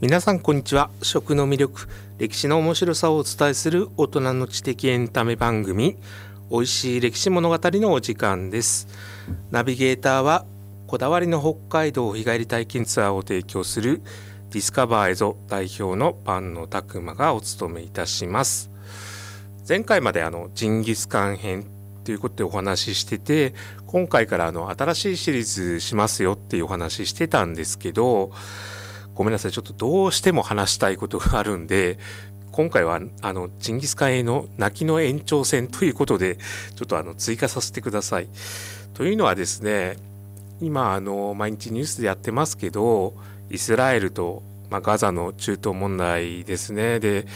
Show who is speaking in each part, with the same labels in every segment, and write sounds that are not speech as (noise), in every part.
Speaker 1: 皆さんこんにちは。食の魅力歴史の面白さをお伝えする大人の知的エンタメ番組美味しい歴史物語のお時間です。ナビゲーターはこだわりの北海道日帰り体験ツアーを提供するディスカバーエゾ代表のパンの拓磨がお務めいたします。前回まであのジンギスカン編ということでお話ししてて今回からあの新しいシリーズしますよっていうお話ししてたんですけどごめんなさいちょっとどうしても話したいことがあるんで今回はあのジンギスカンへの泣きの延長戦ということでちょっとあの追加させてください。というのはですね今あの毎日ニュースでやってますけどイスラエルと、まあ、ガザの中東問題ですねで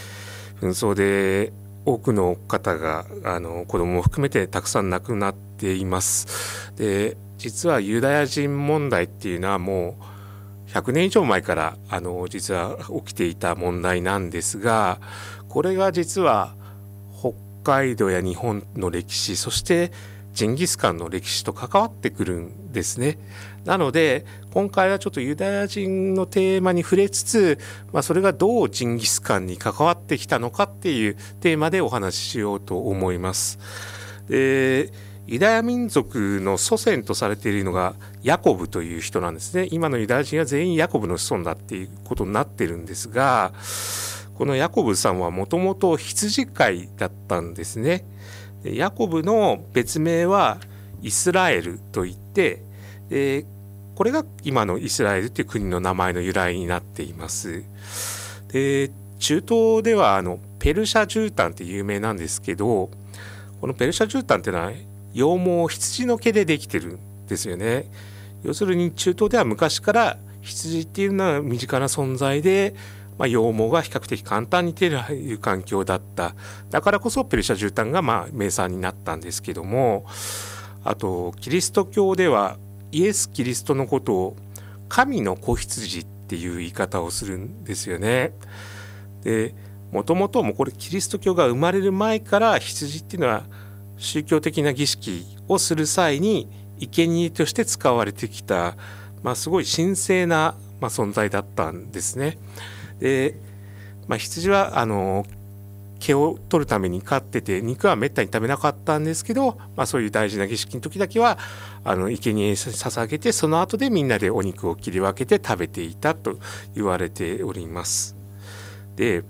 Speaker 1: 紛争で多くの方があの子供も含めてたくさん亡くなっています。で実はユダヤ人問題っていうのはもう100年以上前からあの実は起きていた問題なんですがこれが実は北海道や日本の歴史そしてジンギスカンの歴史と関わってくるんですね。なので今回はちょっとユダヤ人のテーマに触れつつ、まあ、それがどうジンギスカンに関わってきたのかっていうテーマでお話ししようと思います。でユダヤ民族の祖先とされているのがヤコブという人なんですね。今のユダヤ人は全員ヤコブの子孫だっていうことになってるんですがこのヤコブさんはもともと羊飼いだったんですね。でヤコブの別名はイスラエルといってでこれが今のイスラエルという国の名前の由来になっています。で中東ではあのペルシャ絨毯って有名なんですけどこのペルシャ絨毯っていうのは羊毛羊の毛でできてるんですよね。要するに中東では昔から羊っていうのは身近な存在で、まあ、羊毛が比較的簡単に手に入る環境だった。だからこそペルシャ絨毯がまあ名産になったんですけども。あとキリスト教ではイエス・キリストのことを神の子羊っていう言い方をするんですよね。でもともともこれキリスト教が生まれる前から羊っていうのは宗教的な儀式をする際に生贄として使われてきた、まあ、すごい神聖な、まあ、存在だったんですね。で、まあ、羊はあの毛を取るために飼ってて肉はめったに食べなかったんですけど、まあ、そういう大事な儀式の時だけはあの生贄に捧げてその後でみんなでお肉を切り分けて食べていたと言われております。で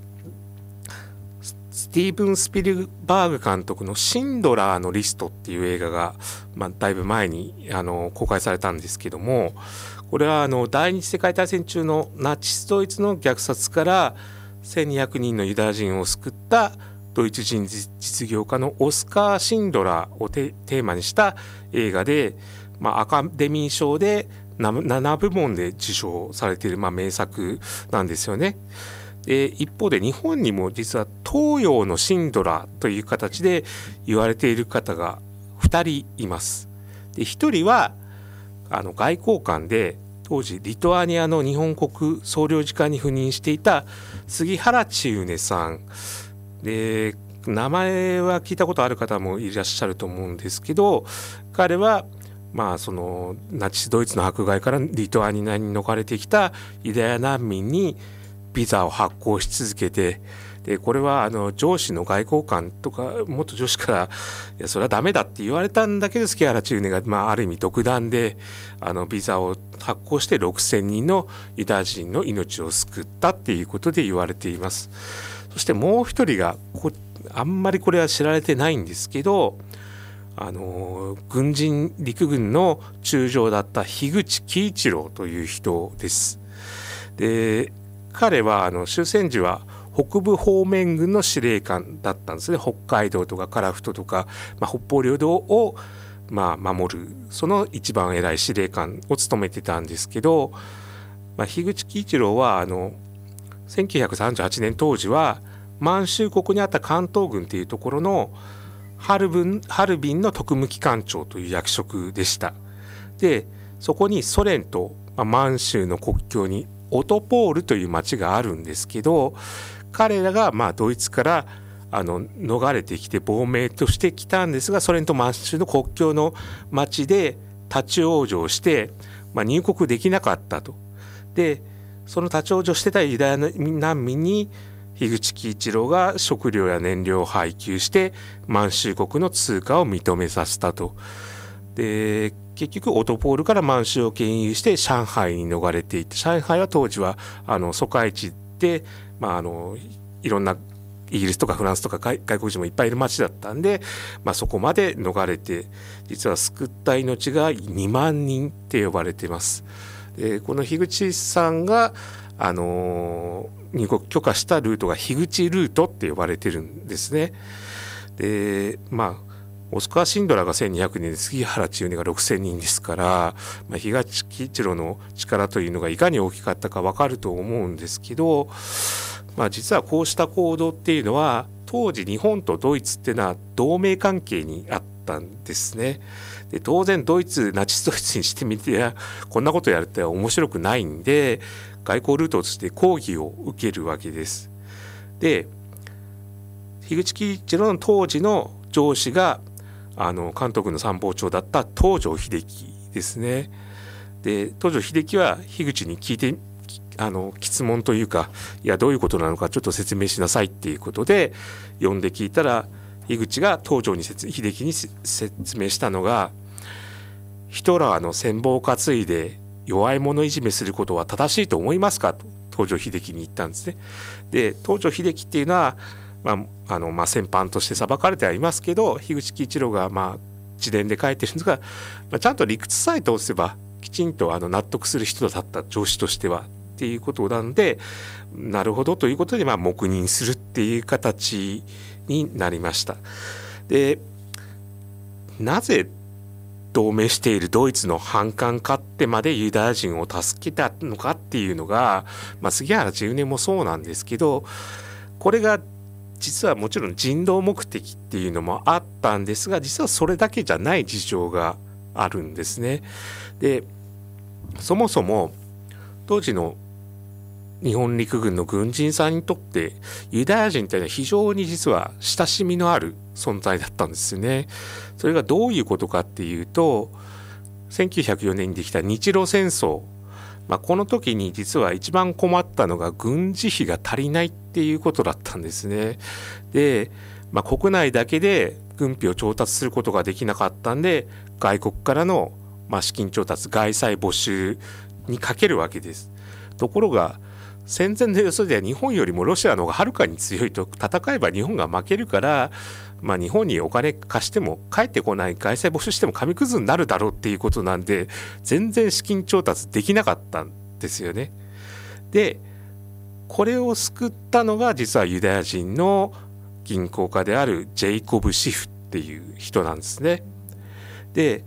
Speaker 1: ティーブン・スピルバーグ監督の「シンドラーのリスト」っていう映画が、まあ、だいぶ前にあの公開されたんですけどもこれはあの第二次世界大戦中のナチスドイツの虐殺から1200人のユダヤ人を救ったドイツ人実業家のオスカー・シンドラーをテーマにした映画で、まあ、アカデミー賞で 7, 部門で受賞されている、まあ、名作なんですよね。で一方で日本にも実は東洋のシンドラという形で言われている方が2人います。で1人はあの外交官で当時リトアニアの日本国総領事館に赴任していた杉原千畝さんで名前は聞いたことある方もいらっしゃると思うんですけど彼はまあそのナチスドイツの迫害からリトアニアに逃れてきたユダヤ難民にビザを発行し続けてでこれはあの上司の外交官とか元上司から「いやそれはダメだ」って言われたんだけど杉原千畝が、まあ、ある意味独断であのビザを発行して6,000人のユダヤ人の命を救ったっていうことで言われています。そしてもう一人がこあんまりこれは知られてないんですけどあの軍人陸軍の中将だった樋口喜一郎という人です。で彼はあの終戦時は北部方面軍の司令官だったんですね北海道とか樺太とか、まあ、北方領土を、まあ、守るその一番偉い司令官を務めてたんですけど、まあ、樋口喜一郎はあの1938年当時は満州国にあった関東軍っていうところのハルブンハルビンの特務機関長という役職でした。でそこにソ連と、満州の国境にオトポールという町があるんですけど彼らがまあドイツからあの逃れてきて亡命としてきたんですがソ連と満州の国境の町で立ち往生して、まあ、入国できなかったと。でその立ち往生してたユダヤ難民に樋口喜一郎が食料や燃料を配給して満州国の通貨を認めさせたと。で結局オトポールから満州を経由して上海に逃れていって上海は当時はあの疎開地で、まあ、あのいろんなイギリスとかフランスとか外国人もいっぱいいる町だったんで、まあ、そこまで逃れて実は救った命が2万人って呼ばれてます。でこの樋口さんがあの入国許可したルートが樋口ルートって呼ばれてるんですね。でまあモスクワシンドラが1200人で杉原千畝が6000人ですから、まあ、東吉郎の力というのがいかに大きかったか分かると思うんですけど、まあ、実はこうした行動っていうのは当時日本とドイツっていうのは同盟関係にあったんですね。で当然ドイツナチスドイツにしてみてこんなことやるって面白くないんで外交ルートとして抗議を受けるわけです。で樋口喜一郎の当時の上司があの監督の参謀長だった東條英機ですね。で東條英機は樋口に聞いてあの質問というかいやどういうことなのかちょっと説明しなさいっていうことで呼んで聞いたら樋口が東條に秀樹に説明したのがヒトラーの戦望を担いで弱い者いじめすることは正しいと思いますか？と東條英機に言ったんですね。で東條英機っていうのは、まああのまあ、戦犯として裁かれてはいますけど樋口喜一郎がまあ自伝で書いてるんですが、まあ、ちゃんと理屈さえ通せばきちんとあの納得する人だった上司としてはっていうことなんでなるほどということでまあ黙認するっていう形になりました。でなぜ同盟しているドイツの反感勝ってまでユダヤ人を助けたのかっていうのが、まあ、杉原千畝もそうなんですけどこれが実はもちろん人道目的っていうのもあったんですが実はそれだけじゃない事情があるんですね。でそもそも当時の日本陸軍の軍人さんにとってユダヤ人っていうのは非常に実は親しみのある存在だったんですよね。それがどういうことかっていうと1904年にできた日露戦争、まあ、この時に実は一番困ったのが軍事費が足りないっていうことだったんですね。で、まあ、国内だけで軍費を調達することができなかったんで外国からのまあ資金調達外債募集にかけるわけです。ところが戦前の予想では日本よりもロシアの方がはるかに強いと戦えば日本が負けるから、まあ、日本にお金貸しても帰ってこない外債募集しても紙くずになるだろうっていうことなんで全然資金調達できなかったんですよね。でこれを救ったのが実はユダヤ人の銀行家であるジェイコブ・シフっていう人なんですね。で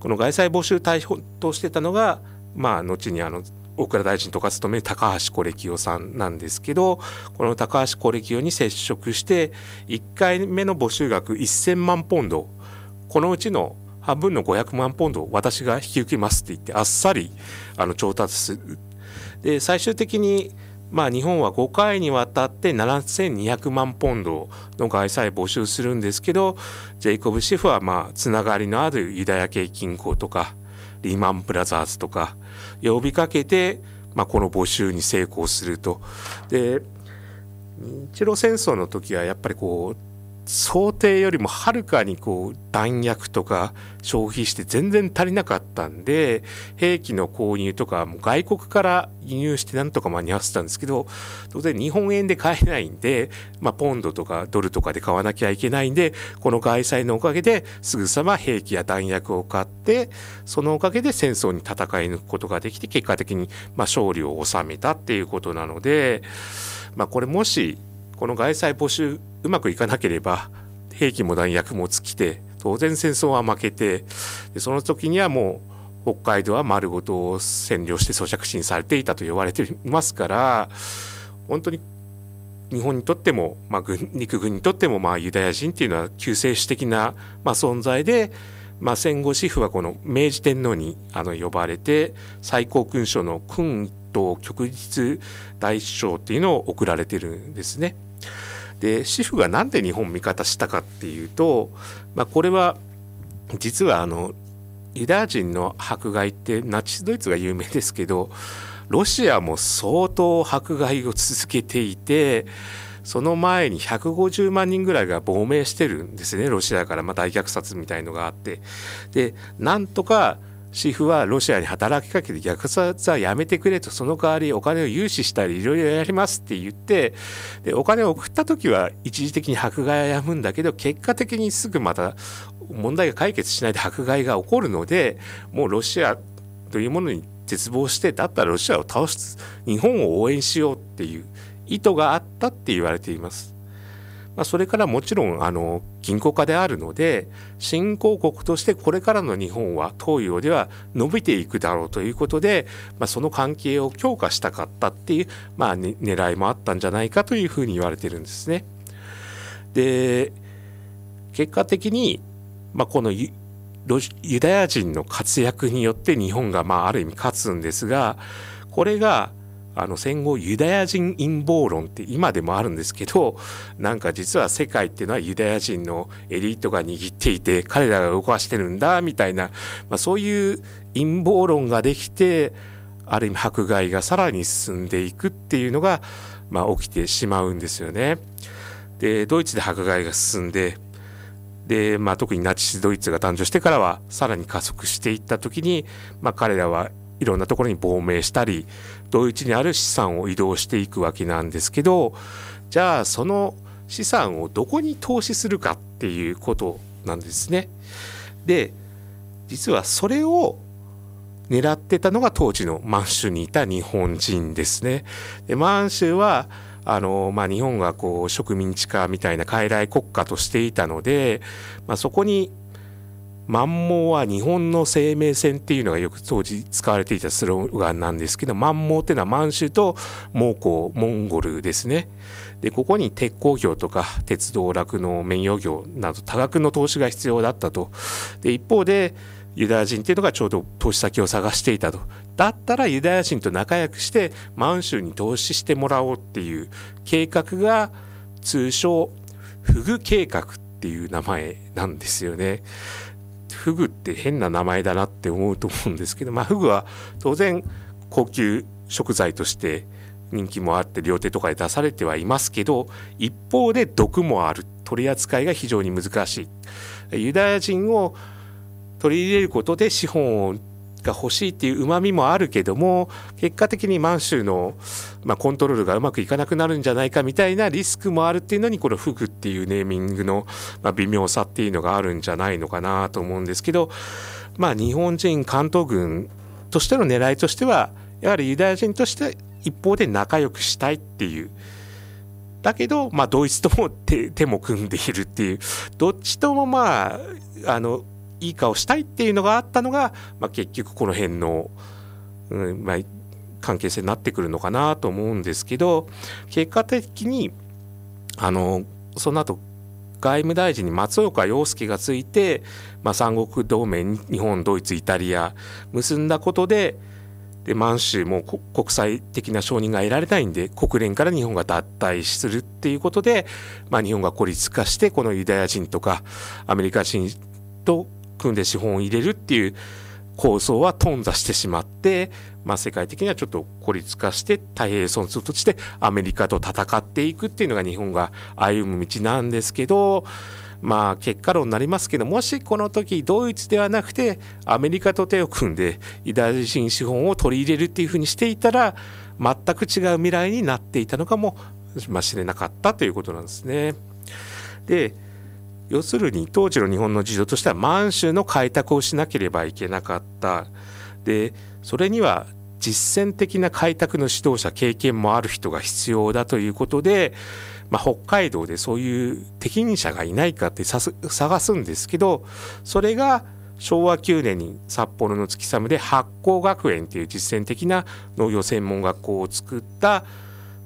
Speaker 1: この外債募集対象としてたのがまあ後にあの大蔵大臣とか務める高橋是清さんなんですけどこの高橋是清に接触して1回目の募集額1000万ポンドこのうちの半分の500万ポンドを私が引き受けますって言ってあっさりあの調達する。で最終的にまあ日本は5回にわたって7200万ポンドの外債募集するんですけどジェイコブ・シェフはまあつながりのあるユダヤ系銀行とかリーマンブラザーズとか呼びかけて、まあ、この募集に成功すると。で日露戦争の時はやっぱりこう想定よりもはるかにこう弾薬とか消費して全然足りなかったんで兵器の購入とかも外国から輸入してなんとか間に合わせたんですけど当然日本円で買えないんで、まあ、ポンドとかドルとかで買わなきゃいけないんでこの外債のおかげですぐさま兵器や弾薬を買ってそのおかげで戦争に戦い抜くことができて結果的にま勝利を収めたっていうことなので、まあ、これもしこの外債募集うまくいかなければ兵器も弾薬も尽きて当然戦争は負けてでその時にはもう北海道は丸ごと占領して租借地にされていたと言われていますから本当に日本にとっても、まあ、軍陸軍にとっても、まあ、ユダヤ人っていうのは救世主的な、まあ、存在で、まあ、戦後支府はこの明治天皇にあの呼ばれて最高勲章の勲と旭日大将っていうのを贈られてるんですね。で主婦が何で日本味方したかっていうと、まあ、これは実はあのユダヤ人の迫害ってナチスドイツが有名ですけどロシアも相当迫害を続けていてその前に150万人ぐらいが亡命してるんですねロシアから、まあ、大虐殺みたいのがあって。でなんとかシフはロシアに働きかけて虐殺はやめてくれとその代わりお金を融資したりいろいろやりますって言ってでお金を送った時は一時的に迫害はやむんだけど結果的にすぐまた問題が解決しないで迫害が起こるのでもうロシアというものに絶望してだったらロシアを倒す日本を応援しようっていう意図があったって言われています。まあ、それからもちろんあの銀行家であるので新興国としてこれからの日本は東洋では伸びていくだろうということで、まあ、その関係を強化したかったっていう、まあ、ね、狙いもあったんじゃないかというふうに言われてるんですね。で結果的に、まあ、このユダヤ人の活躍によって日本がまあある意味勝つんですがこれがあの戦後ユダヤ人陰謀論って今でもあるんですけどなんか実は世界っていうのはユダヤ人のエリートが握っていて彼らが動かしてるんだみたいな、まあ、そういう陰謀論ができてある意味迫害がさらに進んでいくっていうのが、まあ、起きてしまうんですよね。でドイツで迫害が進んでで、まあ、特にナチスドイツが誕生してからはさらに加速していった時に、まあ、彼らはいろんなところに亡命したりドイツにある資産を移動していくわけなんですけどじゃあその資産をどこに投資するかっていうことなんですね。で実はそれを狙ってたのが当時の満州にいた日本人ですね。で満州はあの、まあ、日本がこう植民地化みたいな傀儡国家としていたので、まあ、そこに満蒙は日本の生命線っていうのがよく当時使われていたスローガンなんですけど満蒙っていうのは満州と蒙古モンゴルですね。でここに鉄鋼業とか鉄道酪農綿養業など多額の投資が必要だったと。で一方でユダヤ人っていうのがちょうど投資先を探していたと。だったらユダヤ人と仲良くして満州に投資してもらおうっていう計画が通称フグ計画っていう名前なんですよね。フグって変な名前だなって思うと思うんですけど、まあ、フグは当然高級食材として人気もあって料亭とかで出されてはいますけど一方で毒もある取り扱いが非常に難しい。ユダヤ人を取り入れることで資本をが欲しいっていううまみもあるけども結果的に満州の、まあ、コントロールがうまくいかなくなるんじゃないかみたいなリスクもあるっていうのにこのフグっていうネーミングの、まあ、微妙さっていうのがあるんじゃないのかなと思うんですけどまあ日本人関東軍としての狙いとしてはやはりユダヤ人として一方で仲良くしたいっていう。だけど、まあ、ドイツとも手手も組んでいるっていう。どっちともまああのいい顔したいっていうのがあったのが、まあ、結局この辺の、うんまあ、関係性になってくるのかなと思うんですけど結果的にあのその後外務大臣に松岡洋介がついて、まあ、三国同盟日本ドイツイタリア結んだことでで満州も国際的な承認が得られないんで国連から日本が脱退するっていうことで、まあ、日本が孤立化してこのユダヤ人とかアメリカ人と組んで資本を入れるっていう構想は頓挫してしまって、まあ、世界的にはちょっと孤立化して太平洋損失としてアメリカと戦っていくっていうのが日本が歩む道なんですけどまあ結果論になりますけどもしこの時ドイツではなくてアメリカと手を組んでユダヤ人資本を取り入れるっていうふうにしていたら全く違う未来になっていたのかもしれなかったということなんですね。で要するに当時の日本の事情としては満州の開拓をしなければいけなかったでそれには実践的な開拓の指導者経験もある人が必要だということで、まあ、北海道でそういう適任者がいないかって探すんですけどそれが昭和9年に札幌の月寒で八甲学園っていう実践的な農業専門学校を作った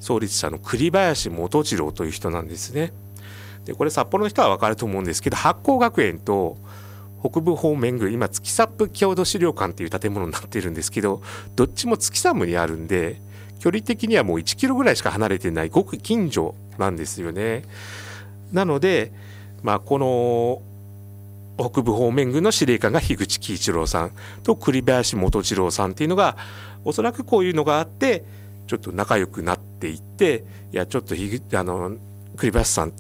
Speaker 1: 創立者の栗林元次郎という人なんですね。でこれ札幌の人は分かると思うんですけど八甲学園と北部方面宮今月サップ郷土資料館っていう建物になってるんですけどどっちも月寒にあるんで距離的にはもう1キロぐらいしか離れてないごく近所なんですよね。なので、まあ、この北部方面軍の司令官が樋口喜一郎さんと栗林元次郎さんっていうのがおそらくこういうのがあってちょっと仲良くなっていっていやちょっとあの栗林さん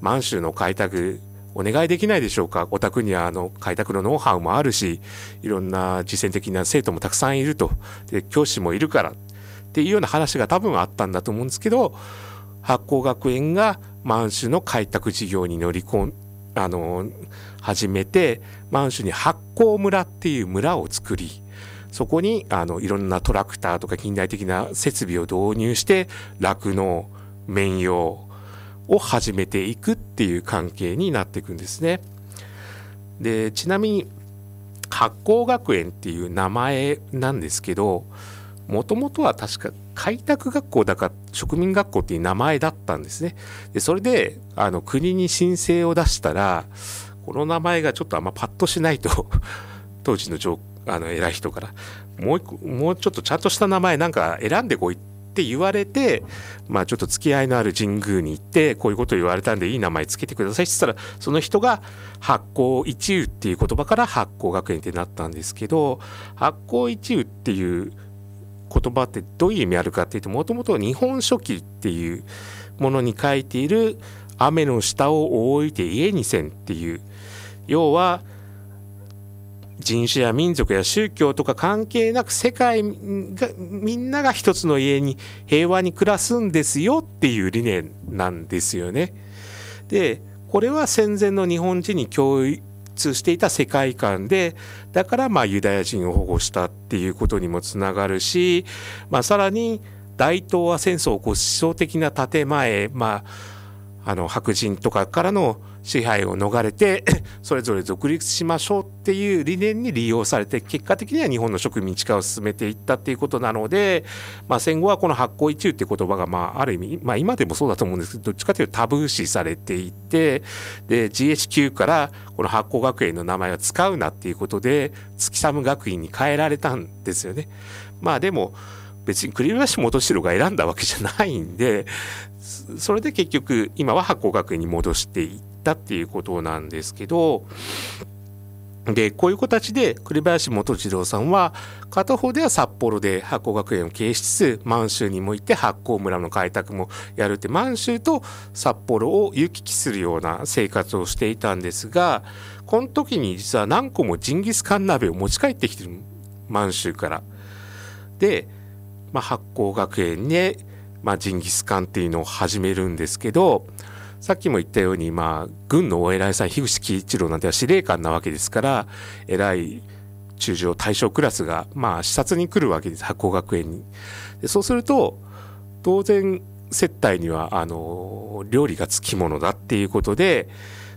Speaker 1: 満州の開拓お願いできないでしょうか？お宅にはあの開拓のノウハウもあるしいろんな実践的な生徒もたくさんいると。で教師もいるから。っていうような話が多分あったんだと思うんですけど八甲学園が満州の開拓事業に乗り込んあの始めて満州に八甲村っていう村を作りそこにあのいろんなトラクターとか近代的な設備を導入して酪農綿養を始めていくっていう関係になっていくんですね。でちなみに八甲学園っていう名前なんですけどもともとは確か開拓学校だか植民学校っていう名前だったんですね。でそれであの国に申請を出したらこの名前がちょっとあんまパッとしないと (laughs) 当時のあの偉い人からもう一個もうちょっとちゃんとした名前なんか選んでこいってって言われてまあちょっと付き合いのある神宮に行ってこういうことを言われたんでいい名前つけてくださいって言ったらその人が発行一遊っていう言葉から発行学園ってなったんですけど発行一遊っていう言葉ってどういう意味あるかっていうともともと「日本書紀」っていうものに書いている「雨の下を覆いて家にせん」っていう。要は人種や民族や宗教とか関係なく世界がみんなが一つの家に平和に暮らすんですよっていう理念なんですよね。でこれは戦前の日本人に共通していた世界観でだからまあユダヤ人を保護したっていうことにもつながるし、まあ、さらに大東亜戦争を起こす思想的な建前、まあ、あの白人とかからの支配を逃れて (laughs) それぞれ独立しましょうっていう理念に利用されて結果的には日本の植民地化を進めていったっていうことなので、まあ、戦後はこの発行一遊って言葉がまあある意味、まあ、今でもそうだと思うんですけどどっちかというとタブー視されていてで GHQ からこの発行学園の名前を使うなっていうことで月寒学院に変えられたんですよね。まあでも別に栗林元城が選んだわけじゃないんでそれで結局今は発行学園に戻していてったっていうことなんですけどでこういう形で栗林元次郎さんは片方では札幌で発酵学園を経営しつつ満州にも行って発酵村の開拓もやるって満州と札幌を行き来するような生活をしていたんですがこの時に実は何個もジンギスカン鍋を持ち帰ってきてる満州から。で、まあ、発酵学園で、まあ、ジンギスカンっていうのを始めるんですけどさっきも言ったように、まあ、軍のお偉いさん、樋口喜一郎なんては司令官なわけですから、偉い中将大将クラスが、まあ、視察に来るわけです、発行学園に。でそうすると、当然、接待には、あの、料理がつきものだっていうことで、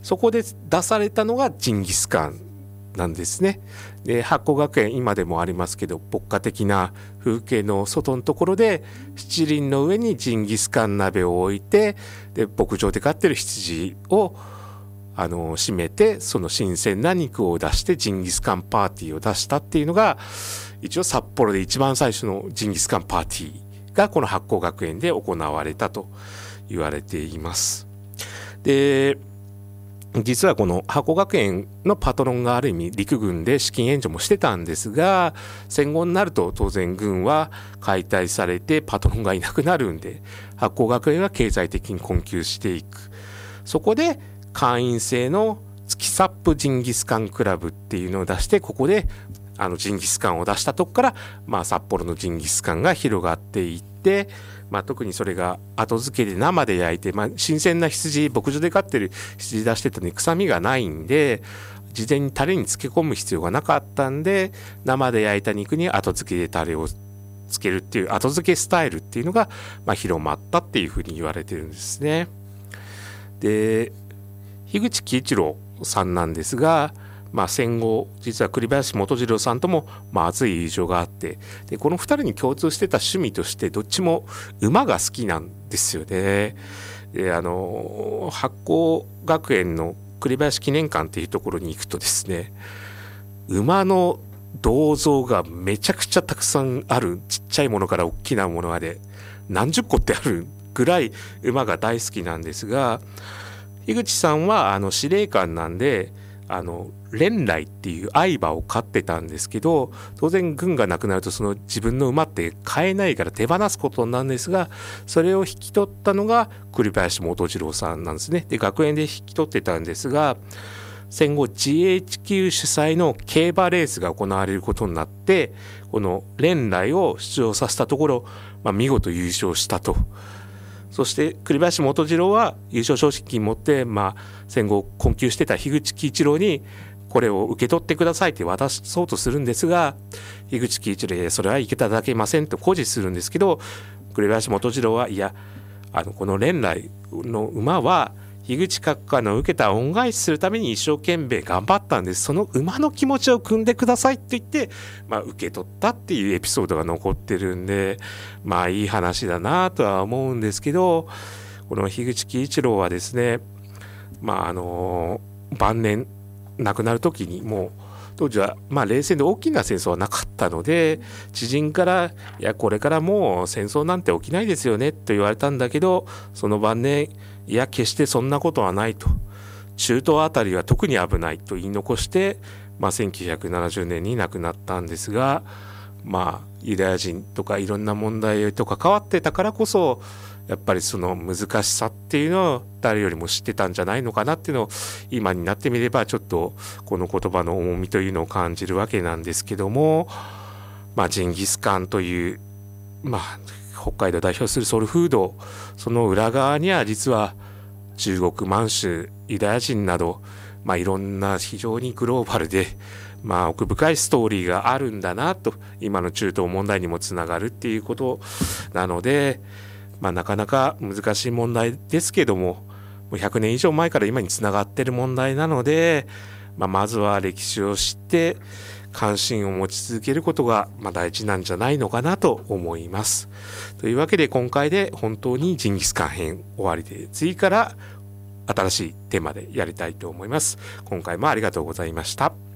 Speaker 1: そこで出されたのがジンギスカンなんですね。で八甲学園今でもありますけど牧歌的な風景の外のところで七輪の上にジンギスカン鍋を置いてで牧場で飼ってる羊をあの締めてその新鮮な肉を出してジンギスカンパーティーを出したっていうのが一応札幌で一番最初のジンギスカンパーティーがこの八甲学園で行われたと言われています。で実はこの箱学園のパトロンがある意味陸軍で資金援助もしてたんですが戦後になると当然軍は解体されてパトロンがいなくなるんで箱学園は経済的に困窮していく。そこで会員制の月サップジンギスカンクラブっていうのを出してここであのジンギスカンを出したとこから、まあ、札幌のジンギスカンが広がっていってまあ、特にそれが後付けで生で焼いて、まあ、新鮮な羊牧場で飼ってる羊出してたのに臭みがないんで事前にタレに漬け込む必要がなかったんで生で焼いた肉に後付けでタレをつけるっていう後付けスタイルっていうのが、まあ、広まったっていうふうに言われてるんですね。で樋口喜一郎さんなんですがまあ、戦後実は栗林元次郎さんとも、まあ、熱い友情があってでこの2人に共通してた趣味としてどっちも馬が好きなんですよね。であの発酵学園の栗林記念館っていうところに行くとですね馬の銅像がめちゃくちゃたくさんあるちっちゃいものから大きなものまで何十個ってあるぐらい馬が大好きなんですが樋口さんはあの司令官なんであの連来っていう相馬を飼ってたんですけど当然軍がなくなるとその自分の馬って飼えないから手放すことなんですがそれを引き取ったのが栗林元次郎さんなんですね。で学園で引き取ってたんですが戦後 GHQ 主催の競馬レースが行われることになってこの連来を出場させたところ、まあ、見事優勝したと。そして栗林元次郎は優勝賞金持って、まあ、戦後困窮してた樋口喜一郎にこれを受け取ってくださいって渡そうとするんですが樋口喜一郎それはいけただけませんと誇示するんですけど栗林元次郎はいやあのこの連来の馬は樋口閣下の受けた恩返しするために一生懸命頑張ったんです。その馬の気持ちを汲んでくださいって言って、まあ、受け取ったっていうエピソードが残ってるんでまあいい話だなとは思うんですけどこの樋口喜一郎はですねまああの晩年亡くなる時にもう当時はまあ冷戦で大きな戦争はなかったので知人から「いやこれからもう戦争なんて起きないですよね」と言われたんだけどその晩年いや決してそんなことはないと。中東あたりは特に危ないと言い残して、まあ、1970年に亡くなったんですがまあユダヤ人とかいろんな問題と関わってたからこそやっぱりその難しさっていうのを誰よりも知ってたんじゃないのかなっていうのを今になってみればちょっとこの言葉の重みというのを感じるわけなんですけどもまあジンギスカンというまあ北海道を代表するソウルフードその裏側には実は中国満州ユダヤ人など、まあ、いろんな非常にグローバルで、まあ、奥深いストーリーがあるんだなと今の中東問題にもつながるっていうことなので、まあ、なかなか難しい問題ですけどももう100年以上前から今につながってる問題なので、まあ、まずは歴史を知って関心を持ち続けることが、ま、大事なんじゃないのかなと思います。というわけで今回で本当にジンギスカン編終わりで次から新しいテーマでやりたいと思います。今回もありがとうございました。